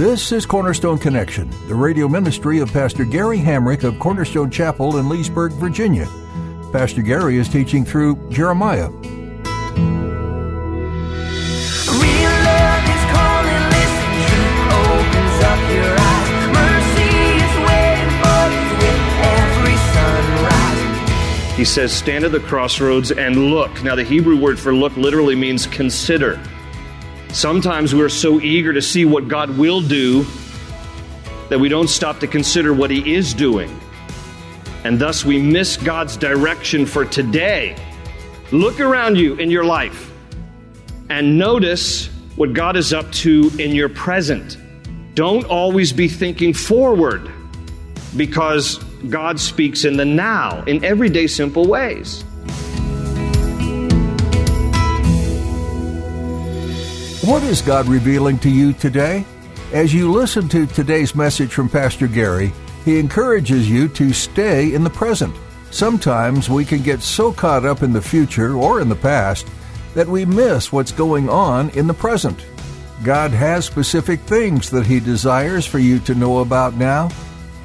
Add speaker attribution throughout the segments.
Speaker 1: This is Cornerstone Connection, the radio ministry of Pastor Gary Hamrick of Cornerstone Chapel in Leesburg, Virginia. Pastor Gary is teaching through Jeremiah.
Speaker 2: He says, Stand at the crossroads and look. Now, the Hebrew word for look literally means consider. Sometimes we're so eager to see what God will do that we don't stop to consider what He is doing. And thus we miss God's direction for today. Look around you in your life and notice what God is up to in your present. Don't always be thinking forward because God speaks in the now in everyday simple ways.
Speaker 1: What is God revealing to you today? As you listen to today's message from Pastor Gary, he encourages you to stay in the present. Sometimes we can get so caught up in the future or in the past that we miss what's going on in the present. God has specific things that He desires for you to know about now.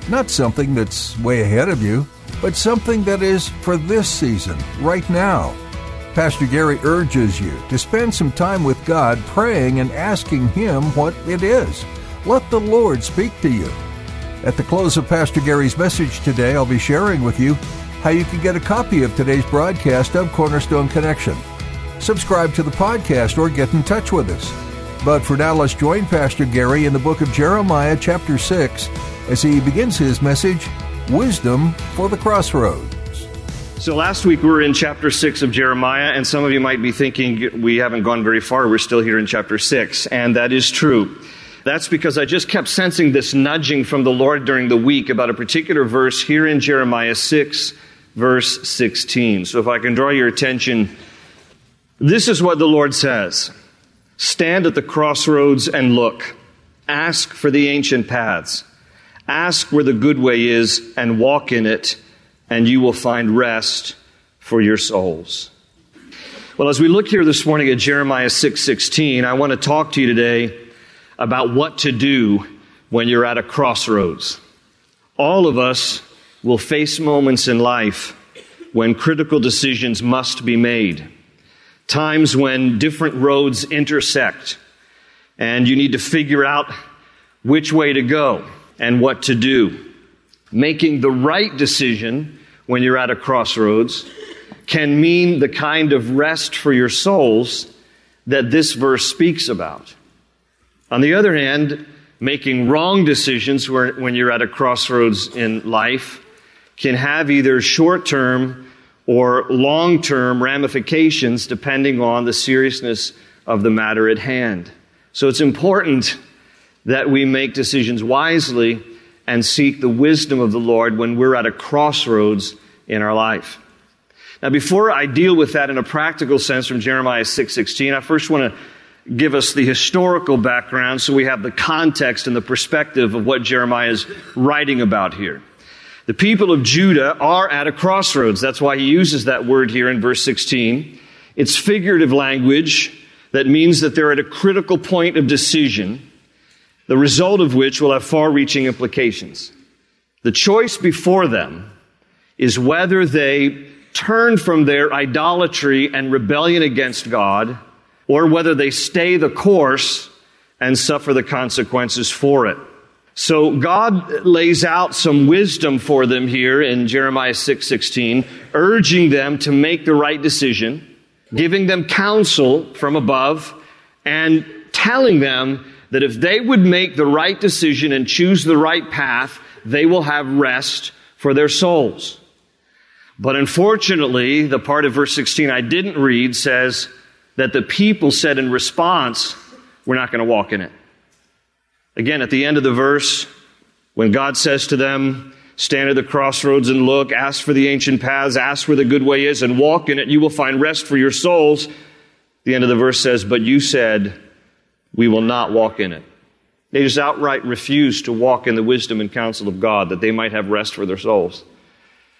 Speaker 1: Not something that's way ahead of you, but something that is for this season, right now. Pastor Gary urges you to spend some time with God praying and asking Him what it is. Let the Lord speak to you. At the close of Pastor Gary's message today, I'll be sharing with you how you can get a copy of today's broadcast of Cornerstone Connection. Subscribe to the podcast or get in touch with us. But for now, let's join Pastor Gary in the book of Jeremiah, chapter 6, as he begins his message Wisdom for the Crossroads.
Speaker 2: So last week we were in chapter 6 of Jeremiah, and some of you might be thinking we haven't gone very far. We're still here in chapter 6, and that is true. That's because I just kept sensing this nudging from the Lord during the week about a particular verse here in Jeremiah 6, verse 16. So if I can draw your attention, this is what the Lord says Stand at the crossroads and look. Ask for the ancient paths. Ask where the good way is and walk in it, and you will find rest for your souls. Well, as we look here this morning at Jeremiah 6:16, 6, I want to talk to you today about what to do when you're at a crossroads. All of us will face moments in life when critical decisions must be made. Times when different roads intersect and you need to figure out which way to go and what to do. Making the right decision when you're at a crossroads can mean the kind of rest for your souls that this verse speaks about. On the other hand, making wrong decisions when you're at a crossroads in life can have either short term or long term ramifications depending on the seriousness of the matter at hand. So it's important that we make decisions wisely and seek the wisdom of the Lord when we're at a crossroads in our life. Now, before I deal with that in a practical sense from Jeremiah 6:16, I first want to give us the historical background so we have the context and the perspective of what Jeremiah is writing about here. The people of Judah are at a crossroads. That's why he uses that word here in verse 16. It's figurative language that means that they're at a critical point of decision the result of which will have far reaching implications. The choice before them is whether they turn from their idolatry and rebellion against God or whether they stay the course and suffer the consequences for it. So God lays out some wisdom for them here in Jeremiah 6:16, urging them to make the right decision, giving them counsel from above, and telling them that if they would make the right decision and choose the right path, they will have rest for their souls. But unfortunately, the part of verse 16 I didn't read says that the people said in response, we're not going to walk in it. Again, at the end of the verse, when God says to them, Stand at the crossroads and look, ask for the ancient paths, ask where the good way is, and walk in it, you will find rest for your souls. The end of the verse says, But you said, We will not walk in it. They just outright refuse to walk in the wisdom and counsel of God that they might have rest for their souls.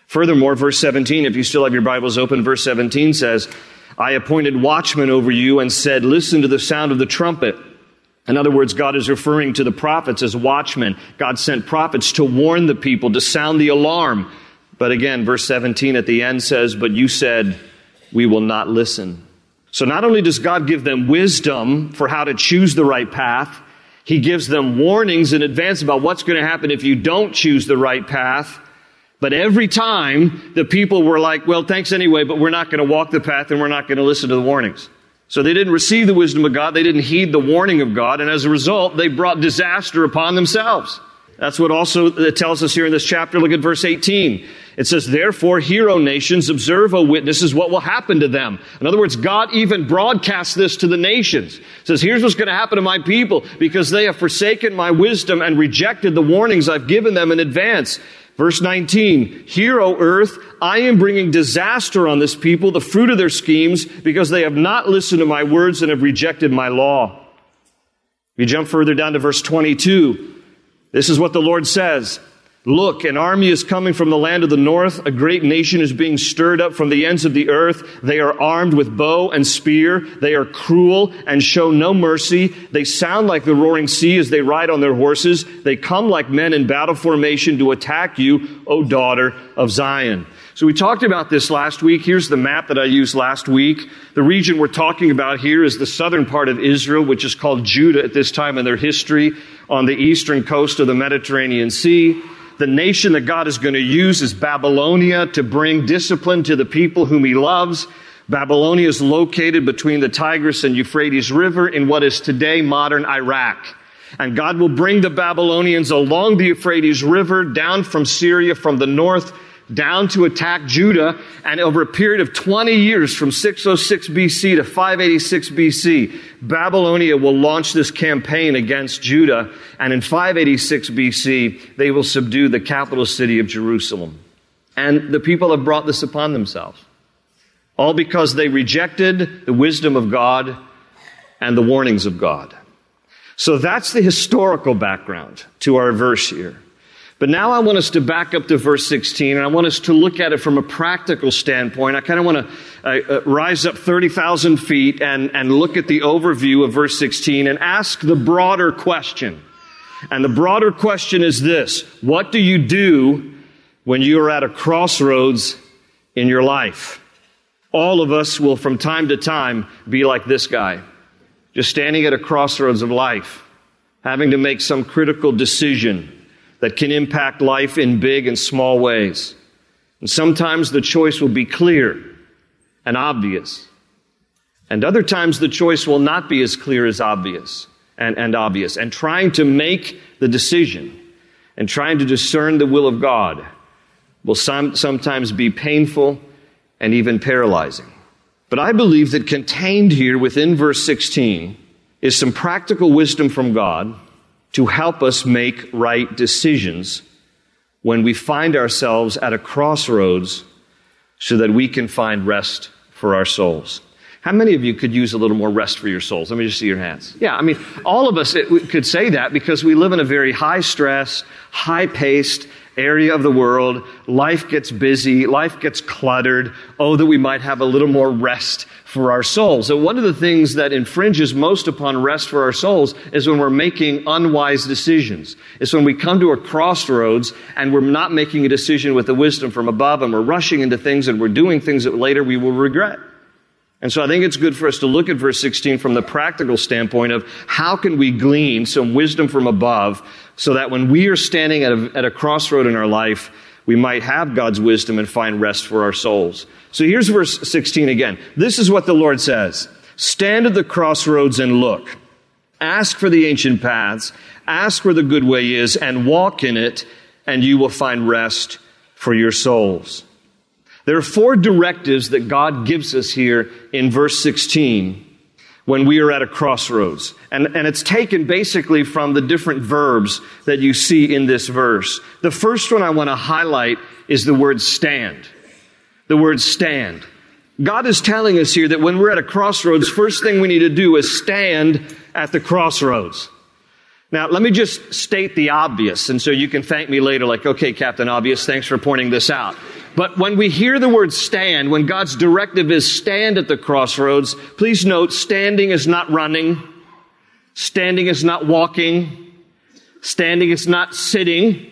Speaker 2: Furthermore, verse 17, if you still have your Bibles open, verse 17 says, I appointed watchmen over you and said, Listen to the sound of the trumpet. In other words, God is referring to the prophets as watchmen. God sent prophets to warn the people, to sound the alarm. But again, verse 17 at the end says, But you said, We will not listen. So not only does God give them wisdom for how to choose the right path, He gives them warnings in advance about what's going to happen if you don't choose the right path. But every time the people were like, well, thanks anyway, but we're not going to walk the path and we're not going to listen to the warnings. So they didn't receive the wisdom of God. They didn't heed the warning of God. And as a result, they brought disaster upon themselves. That's what also it tells us here in this chapter. Look at verse 18. It says, Therefore, hero nations, observe, O witnesses, what will happen to them. In other words, God even broadcasts this to the nations. It says, Here's what's going to happen to my people because they have forsaken my wisdom and rejected the warnings I've given them in advance. Verse 19, Hear, O earth, I am bringing disaster on this people, the fruit of their schemes, because they have not listened to my words and have rejected my law. You jump further down to verse 22, this is what the Lord says. Look, an army is coming from the land of the north. A great nation is being stirred up from the ends of the earth. They are armed with bow and spear. They are cruel and show no mercy. They sound like the roaring sea as they ride on their horses. They come like men in battle formation to attack you, O daughter of Zion. So we talked about this last week. Here's the map that I used last week. The region we're talking about here is the southern part of Israel, which is called Judah at this time in their history on the eastern coast of the Mediterranean Sea. The nation that God is going to use is Babylonia to bring discipline to the people whom he loves. Babylonia is located between the Tigris and Euphrates River in what is today modern Iraq. And God will bring the Babylonians along the Euphrates River down from Syria from the north down to attack Judah. And over a period of 20 years, from 606 BC to 586 BC, Babylonia will launch this campaign against Judah. And in 586 BC, they will subdue the capital city of Jerusalem. And the people have brought this upon themselves. All because they rejected the wisdom of God and the warnings of God. So that's the historical background to our verse here. But now I want us to back up to verse 16, and I want us to look at it from a practical standpoint. I kind of want to uh, uh, rise up 30,000 feet and, and look at the overview of verse 16 and ask the broader question. And the broader question is this What do you do when you are at a crossroads in your life? All of us will, from time to time, be like this guy, just standing at a crossroads of life, having to make some critical decision that can impact life in big and small ways. And sometimes the choice will be clear and obvious. And other times the choice will not be as clear as obvious and, and obvious. And trying to make the decision and trying to discern the will of God will some, sometimes be painful and even paralyzing. But I believe that contained here within verse 16 is some practical wisdom from God to help us make right decisions when we find ourselves at a crossroads so that we can find rest for our souls. How many of you could use a little more rest for your souls? Let me just see your hands. Yeah, I mean, all of us it, could say that because we live in a very high stress, high paced area of the world. Life gets busy, life gets cluttered. Oh, that we might have a little more rest for our souls. So one of the things that infringes most upon rest for our souls is when we're making unwise decisions. It's when we come to a crossroads and we're not making a decision with the wisdom from above and we're rushing into things and we're doing things that later we will regret. And so I think it's good for us to look at verse 16 from the practical standpoint of how can we glean some wisdom from above so that when we are standing at a, at a crossroad in our life, we might have God's wisdom and find rest for our souls. So here's verse 16 again. This is what the Lord says. Stand at the crossroads and look. Ask for the ancient paths. Ask where the good way is and walk in it and you will find rest for your souls. There are four directives that God gives us here in verse 16 when we are at a crossroads. And, and it's taken basically from the different verbs that you see in this verse. The first one I want to highlight is the word stand. The word stand. God is telling us here that when we're at a crossroads, first thing we need to do is stand at the crossroads. Now, let me just state the obvious, and so you can thank me later, like, okay, Captain Obvious, thanks for pointing this out. But when we hear the word stand, when God's directive is stand at the crossroads, please note, standing is not running. Standing is not walking. Standing is not sitting.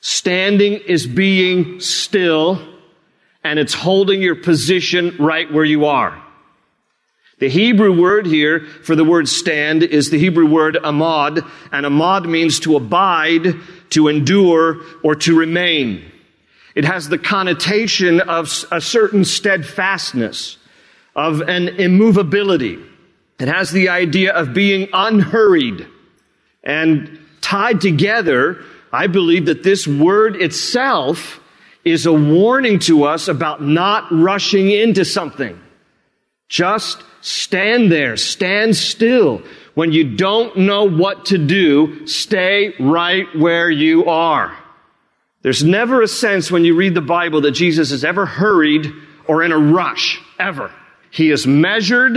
Speaker 2: Standing is being still, and it's holding your position right where you are. The Hebrew word here for the word stand is the Hebrew word amad, and amad means to abide, to endure, or to remain. It has the connotation of a certain steadfastness, of an immovability. It has the idea of being unhurried and tied together. I believe that this word itself is a warning to us about not rushing into something. Just stand there, stand still. When you don't know what to do, stay right where you are. There's never a sense when you read the Bible that Jesus is ever hurried or in a rush, ever. He is measured,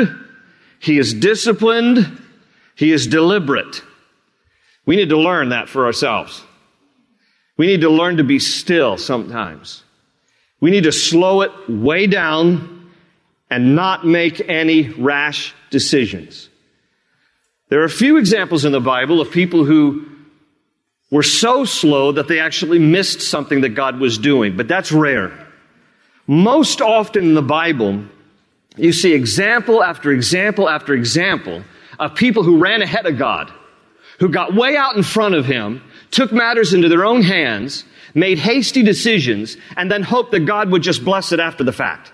Speaker 2: he is disciplined, he is deliberate. We need to learn that for ourselves. We need to learn to be still sometimes. We need to slow it way down and not make any rash decisions. There are a few examples in the Bible of people who were so slow that they actually missed something that God was doing, but that's rare. Most often in the Bible, you see example after example after example of people who ran ahead of God, who got way out in front of Him, took matters into their own hands, made hasty decisions, and then hoped that God would just bless it after the fact.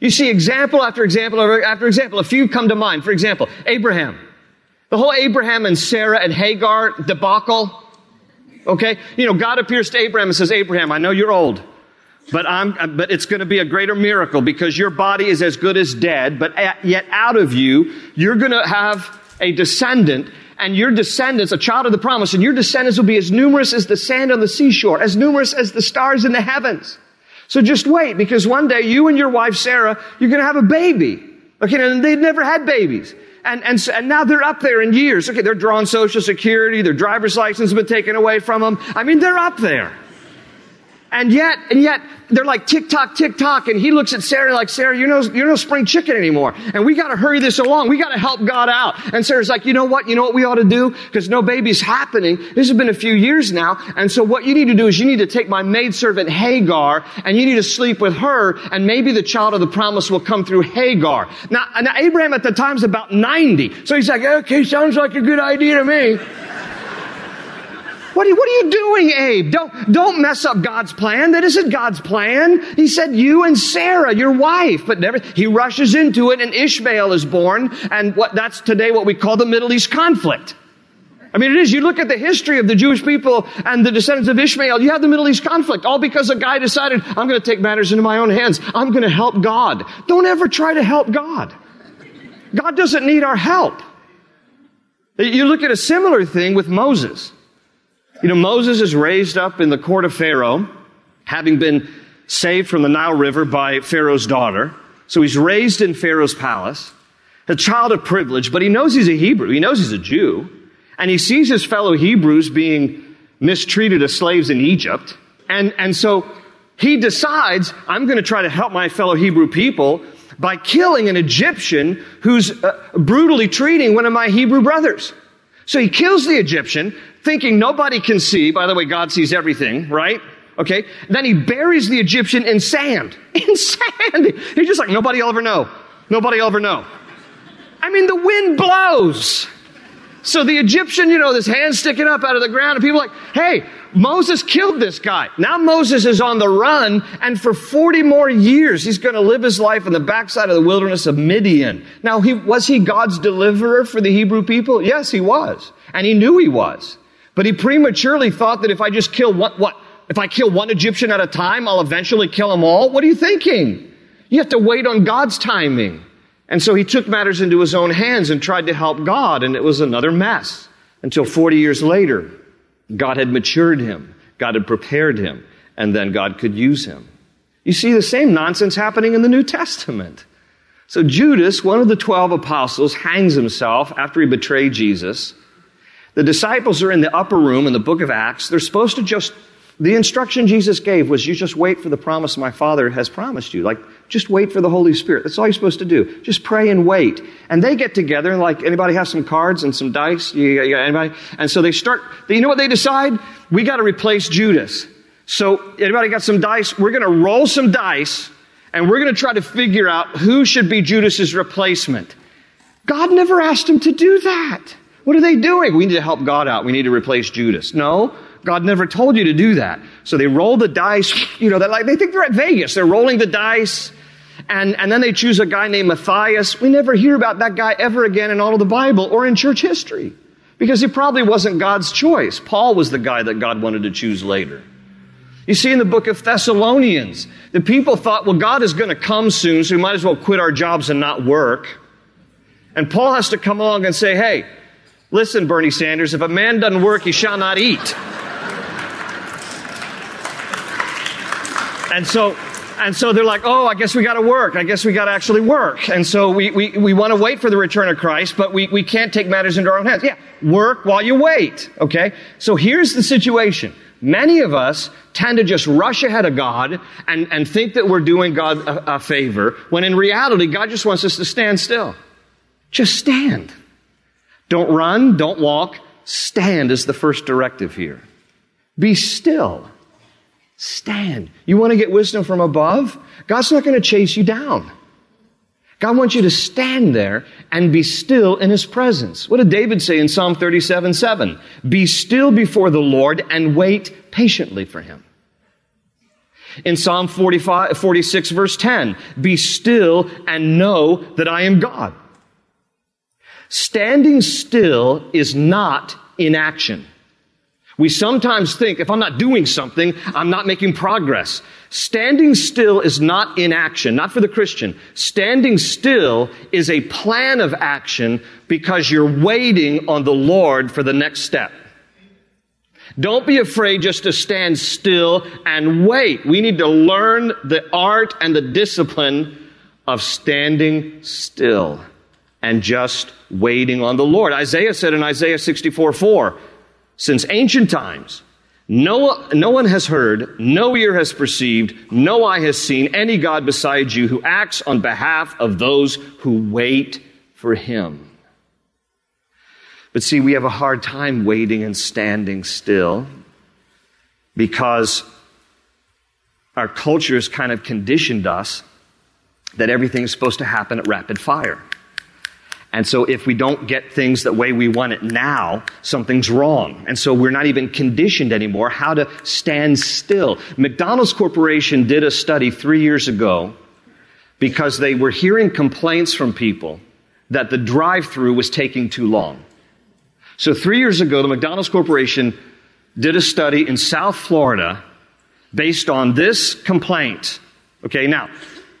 Speaker 2: You see example after example after example. A few come to mind. For example, Abraham. The whole Abraham and Sarah and Hagar debacle Okay? You know, God appears to Abraham and says, Abraham, I know you're old, but I'm, but it's going to be a greater miracle because your body is as good as dead, but yet out of you, you're going to have a descendant and your descendants, a child of the promise, and your descendants will be as numerous as the sand on the seashore, as numerous as the stars in the heavens. So just wait, because one day you and your wife Sarah, you're going to have a baby. Okay, and they'd never had babies and, and, and now they're up there in years. Okay, they're drawing Social Security, their driver's license has been taken away from them. I mean, they're up there. And yet, and yet, they're like tick tock, tick tock. And he looks at Sarah like, Sarah, you're no, you're no spring chicken anymore. And we got to hurry this along. We got to help God out. And Sarah's like, you know what? You know what we ought to do? Because no baby's happening. This has been a few years now. And so what you need to do is you need to take my maidservant Hagar and you need to sleep with her. And maybe the child of the promise will come through Hagar. Now, now Abraham at the time's about 90. So he's like, okay, sounds like a good idea to me. What are, you, what are you doing, Abe? Don't, don't mess up God's plan. That isn't God's plan. He said you and Sarah, your wife, but never, he rushes into it and Ishmael is born. And what, that's today what we call the Middle East conflict. I mean, it is. You look at the history of the Jewish people and the descendants of Ishmael, you have the Middle East conflict, all because a guy decided, I'm going to take matters into my own hands. I'm going to help God. Don't ever try to help God. God doesn't need our help. You look at a similar thing with Moses. You know, Moses is raised up in the court of Pharaoh, having been saved from the Nile River by Pharaoh's daughter. So he's raised in Pharaoh's palace, a child of privilege, but he knows he's a Hebrew. He knows he's a Jew. And he sees his fellow Hebrews being mistreated as slaves in Egypt. And, and so he decides, I'm going to try to help my fellow Hebrew people by killing an Egyptian who's uh, brutally treating one of my Hebrew brothers. So he kills the Egyptian, thinking nobody can see. By the way, God sees everything, right? Okay. Then he buries the Egyptian in sand. In sand. He's just like, nobody will ever know. Nobody will ever know. I mean, the wind blows. So the Egyptian, you know, this hand sticking up out of the ground, and people like, hey, Moses killed this guy. Now Moses is on the run, and for 40 more years, he's going to live his life in the backside of the wilderness of Midian. Now, he, was he God's deliverer for the Hebrew people? Yes, he was. And he knew he was. But he prematurely thought that if I just kill what? If I kill one Egyptian at a time, I'll eventually kill them all? What are you thinking? You have to wait on God's timing. And so he took matters into his own hands and tried to help God, and it was another mess. Until 40 years later, God had matured him, God had prepared him, and then God could use him. You see the same nonsense happening in the New Testament. So Judas, one of the 12 apostles, hangs himself after he betrayed Jesus. The disciples are in the upper room in the book of Acts. They're supposed to just the instruction Jesus gave was you just wait for the promise my Father has promised you. Like, just wait for the Holy Spirit. That's all you're supposed to do. Just pray and wait. And they get together and like, anybody have some cards and some dice? You, you anybody? And so they start, you know what they decide? We got to replace Judas. So, anybody got some dice? We're going to roll some dice and we're going to try to figure out who should be Judas's replacement. God never asked him to do that. What are they doing? We need to help God out. We need to replace Judas. No, God never told you to do that. So they roll the dice, you know, like, they think they're at Vegas. They're rolling the dice. And, and then they choose a guy named Matthias. We never hear about that guy ever again in all of the Bible or in church history. Because he probably wasn't God's choice. Paul was the guy that God wanted to choose later. You see in the book of Thessalonians, the people thought, well, God is going to come soon, so we might as well quit our jobs and not work. And Paul has to come along and say, hey, listen, Bernie Sanders, if a man doesn't work, he shall not eat. And so, and so they're like, oh, I guess we got to work. I guess we got to actually work. And so we, we, we want to wait for the return of Christ, but we, we can't take matters into our own hands. Yeah, work while you wait. Okay? So here's the situation. Many of us tend to just rush ahead of God and, and think that we're doing God a, a favor, when in reality, God just wants us to stand still. Just stand. Don't run, don't walk. Stand is the first directive here. Be still Stand. You want to get wisdom from above? God's not going to chase you down. God wants you to stand there and be still in His presence. What did David say in Psalm 37 7? Be still before the Lord and wait patiently for Him. In Psalm 45, 46 verse 10, be still and know that I am God. Standing still is not inaction. We sometimes think if I'm not doing something, I'm not making progress. Standing still is not inaction, not for the Christian. Standing still is a plan of action because you're waiting on the Lord for the next step. Don't be afraid just to stand still and wait. We need to learn the art and the discipline of standing still and just waiting on the Lord. Isaiah said in Isaiah 64 4, since ancient times, no, no one has heard, no ear has perceived, no eye has seen any God besides you who acts on behalf of those who wait for him. But see, we have a hard time waiting and standing still because our culture has kind of conditioned us that everything is supposed to happen at rapid fire. And so if we don't get things the way we want it now, something's wrong. And so we're not even conditioned anymore how to stand still. McDonald's Corporation did a study three years ago because they were hearing complaints from people that the drive through was taking too long. So three years ago, the McDonald's Corporation did a study in South Florida based on this complaint. Okay, now,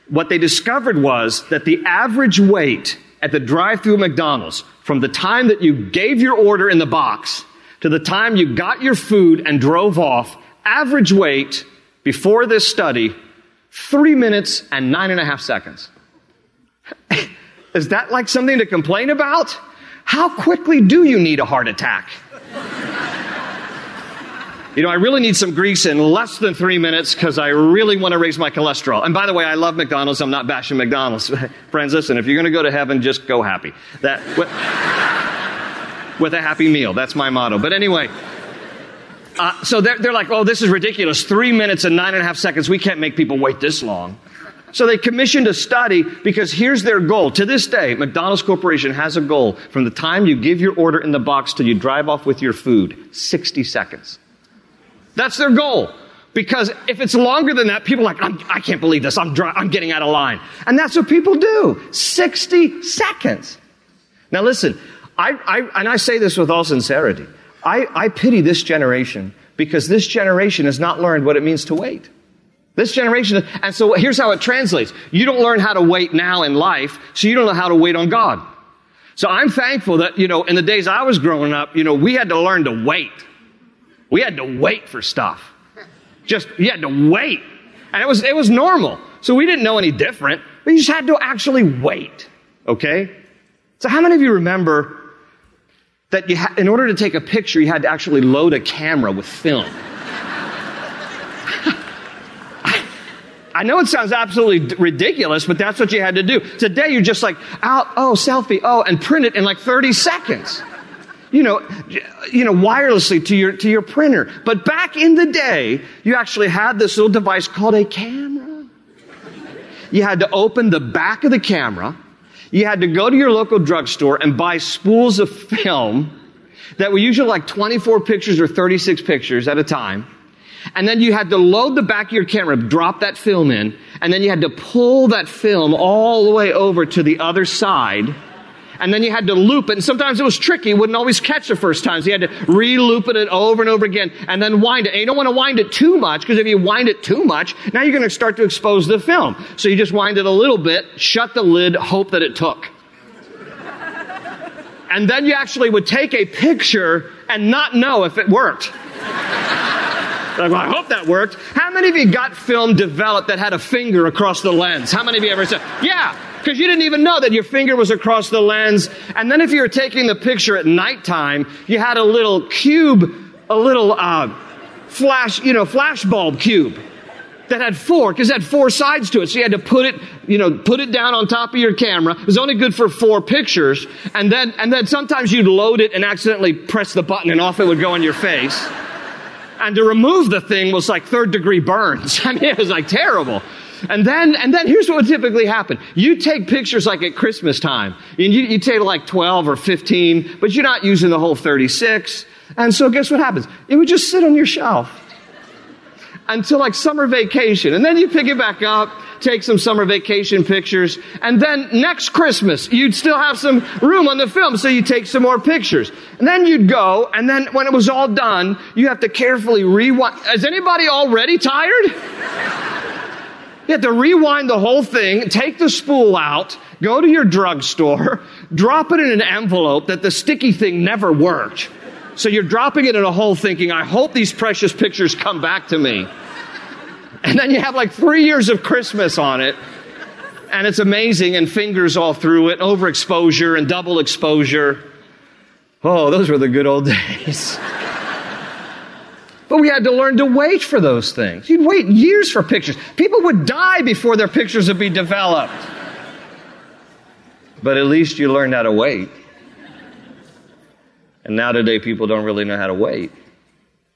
Speaker 2: what they discovered was that the average wait at the drive through McDonald's from the time that you gave your order in the box to the time you got your food and drove off, average wait before this study, three minutes and nine and a half seconds. Is that like something to complain about? How quickly do you need a heart attack? You know, I really need some grease in less than three minutes because I really want to raise my cholesterol. And by the way, I love McDonald's. I'm not bashing McDonald's. Friends, listen, if you're going to go to heaven, just go happy. That, with, with a happy meal. That's my motto. But anyway, uh, so they're, they're like, oh, this is ridiculous. Three minutes and nine and a half seconds. We can't make people wait this long. So they commissioned a study because here's their goal. To this day, McDonald's Corporation has a goal from the time you give your order in the box till you drive off with your food 60 seconds. That's their goal. Because if it's longer than that, people are like, I can't believe this. I'm, dry, I'm getting out of line. And that's what people do. 60 seconds. Now listen, I, I, and I say this with all sincerity. I, I pity this generation because this generation has not learned what it means to wait. This generation, and so here's how it translates. You don't learn how to wait now in life, so you don't know how to wait on God. So I'm thankful that, you know, in the days I was growing up, you know, we had to learn to wait. We had to wait for stuff. Just, you had to wait. And it was, it was normal. So we didn't know any different. We just had to actually wait. Okay? So how many of you remember that you ha- in order to take a picture, you had to actually load a camera with film? I know it sounds absolutely ridiculous, but that's what you had to do. Today you're just like, out, oh, selfie, oh, and print it in like 30 seconds. You know, you know, wirelessly to your, to your printer. But back in the day, you actually had this little device called a camera. You had to open the back of the camera. You had to go to your local drugstore and buy spools of film that were usually like 24 pictures or 36 pictures at a time and then you had to load the back of your camera, drop that film in, and then you had to pull that film all the way over to the other side. And then you had to loop it. And sometimes it was tricky. You wouldn't always catch the first time. So you had to re-loop it over and over again and then wind it. And you don't want to wind it too much because if you wind it too much, now you're going to start to expose the film. So you just wind it a little bit, shut the lid, hope that it took. and then you actually would take a picture and not know if it worked. Like, well, I hope that worked. How many of you got film developed that had a finger across the lens? How many of you ever said, yeah, because you didn't even know that your finger was across the lens. And then if you were taking the picture at nighttime, you had a little cube, a little uh, flash, you know, flash bulb cube that had four, because it had four sides to it. So you had to put it, you know, put it down on top of your camera. It was only good for four pictures. And then, and then sometimes you'd load it and accidentally press the button and off it would go on your face. And to remove the thing was like third degree burns. I mean, it was like terrible. And then, and then here's what would typically happen. You take pictures like at Christmas time, and you, you take like 12 or 15, but you're not using the whole 36. And so guess what happens? It would just sit on your shelf until like summer vacation. And then you pick it back up, take some summer vacation pictures, and then next Christmas, you'd still have some room on the film, so you take some more pictures. And then you'd go, and then when it was all done, you have to carefully rewind. Is anybody already tired? You have to rewind the whole thing, take the spool out, go to your drugstore, drop it in an envelope that the sticky thing never worked. So you're dropping it in a hole thinking, I hope these precious pictures come back to me. And then you have like three years of Christmas on it. And it's amazing, and fingers all through it, overexposure and double exposure. Oh, those were the good old days. But we had to learn to wait for those things. You'd wait years for pictures. People would die before their pictures would be developed. But at least you learned how to wait. And now today, people don't really know how to wait.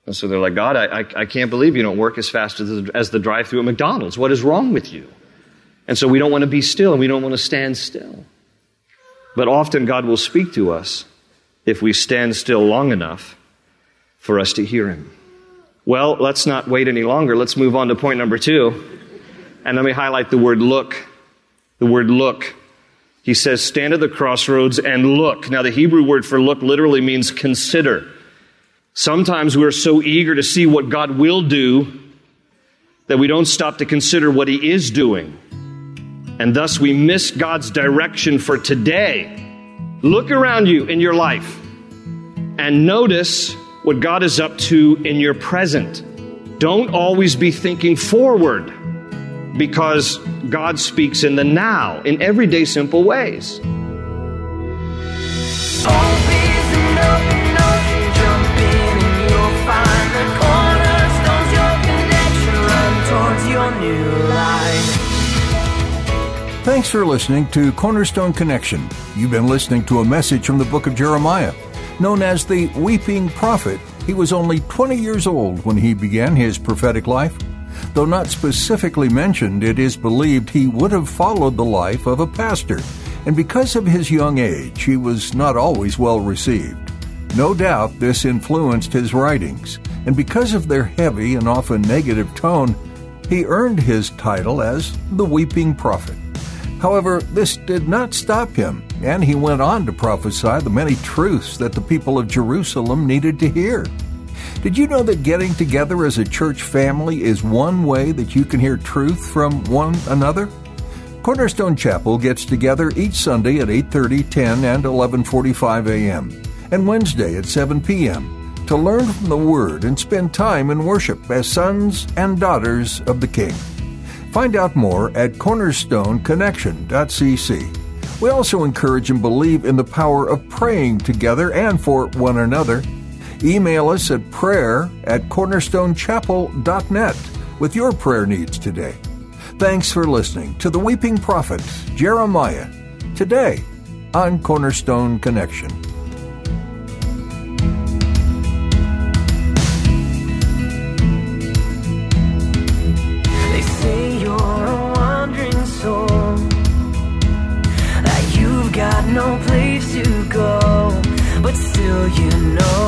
Speaker 2: And so they're like, God, I, I, I can't believe you don't work as fast as the, as the drive through at McDonald's. What is wrong with you? And so we don't want to be still and we don't want to stand still. But often God will speak to us if we stand still long enough for us to hear Him. Well, let's not wait any longer. Let's move on to point number two. And let me highlight the word look. The word look. He says, stand at the crossroads and look. Now, the Hebrew word for look literally means consider. Sometimes we're so eager to see what God will do that we don't stop to consider what He is doing. And thus we miss God's direction for today. Look around you in your life and notice what God is up to in your present. Don't always be thinking forward because God speaks in the now in everyday simple ways.
Speaker 1: Thanks for listening to Cornerstone Connection. You've been listening to a message from the book of Jeremiah. Known as the Weeping Prophet, he was only 20 years old when he began his prophetic life. Though not specifically mentioned, it is believed he would have followed the life of a pastor, and because of his young age, he was not always well received. No doubt this influenced his writings, and because of their heavy and often negative tone, he earned his title as the Weeping Prophet. However, this did not stop him, and he went on to prophesy the many truths that the people of Jerusalem needed to hear. Did you know that getting together as a church family is one way that you can hear truth from one another? Cornerstone Chapel gets together each Sunday at 8:30, 10, and 11:45 a.m. and Wednesday at 7 p.m. to learn from the word and spend time in worship as sons and daughters of the King. Find out more at cornerstoneconnection.cc. We also encourage and believe in the power of praying together and for one another. Email us at prayer at cornerstonechapel.net with your prayer needs today. Thanks for listening to the Weeping Prophet, Jeremiah, today on Cornerstone Connection.
Speaker 3: You know,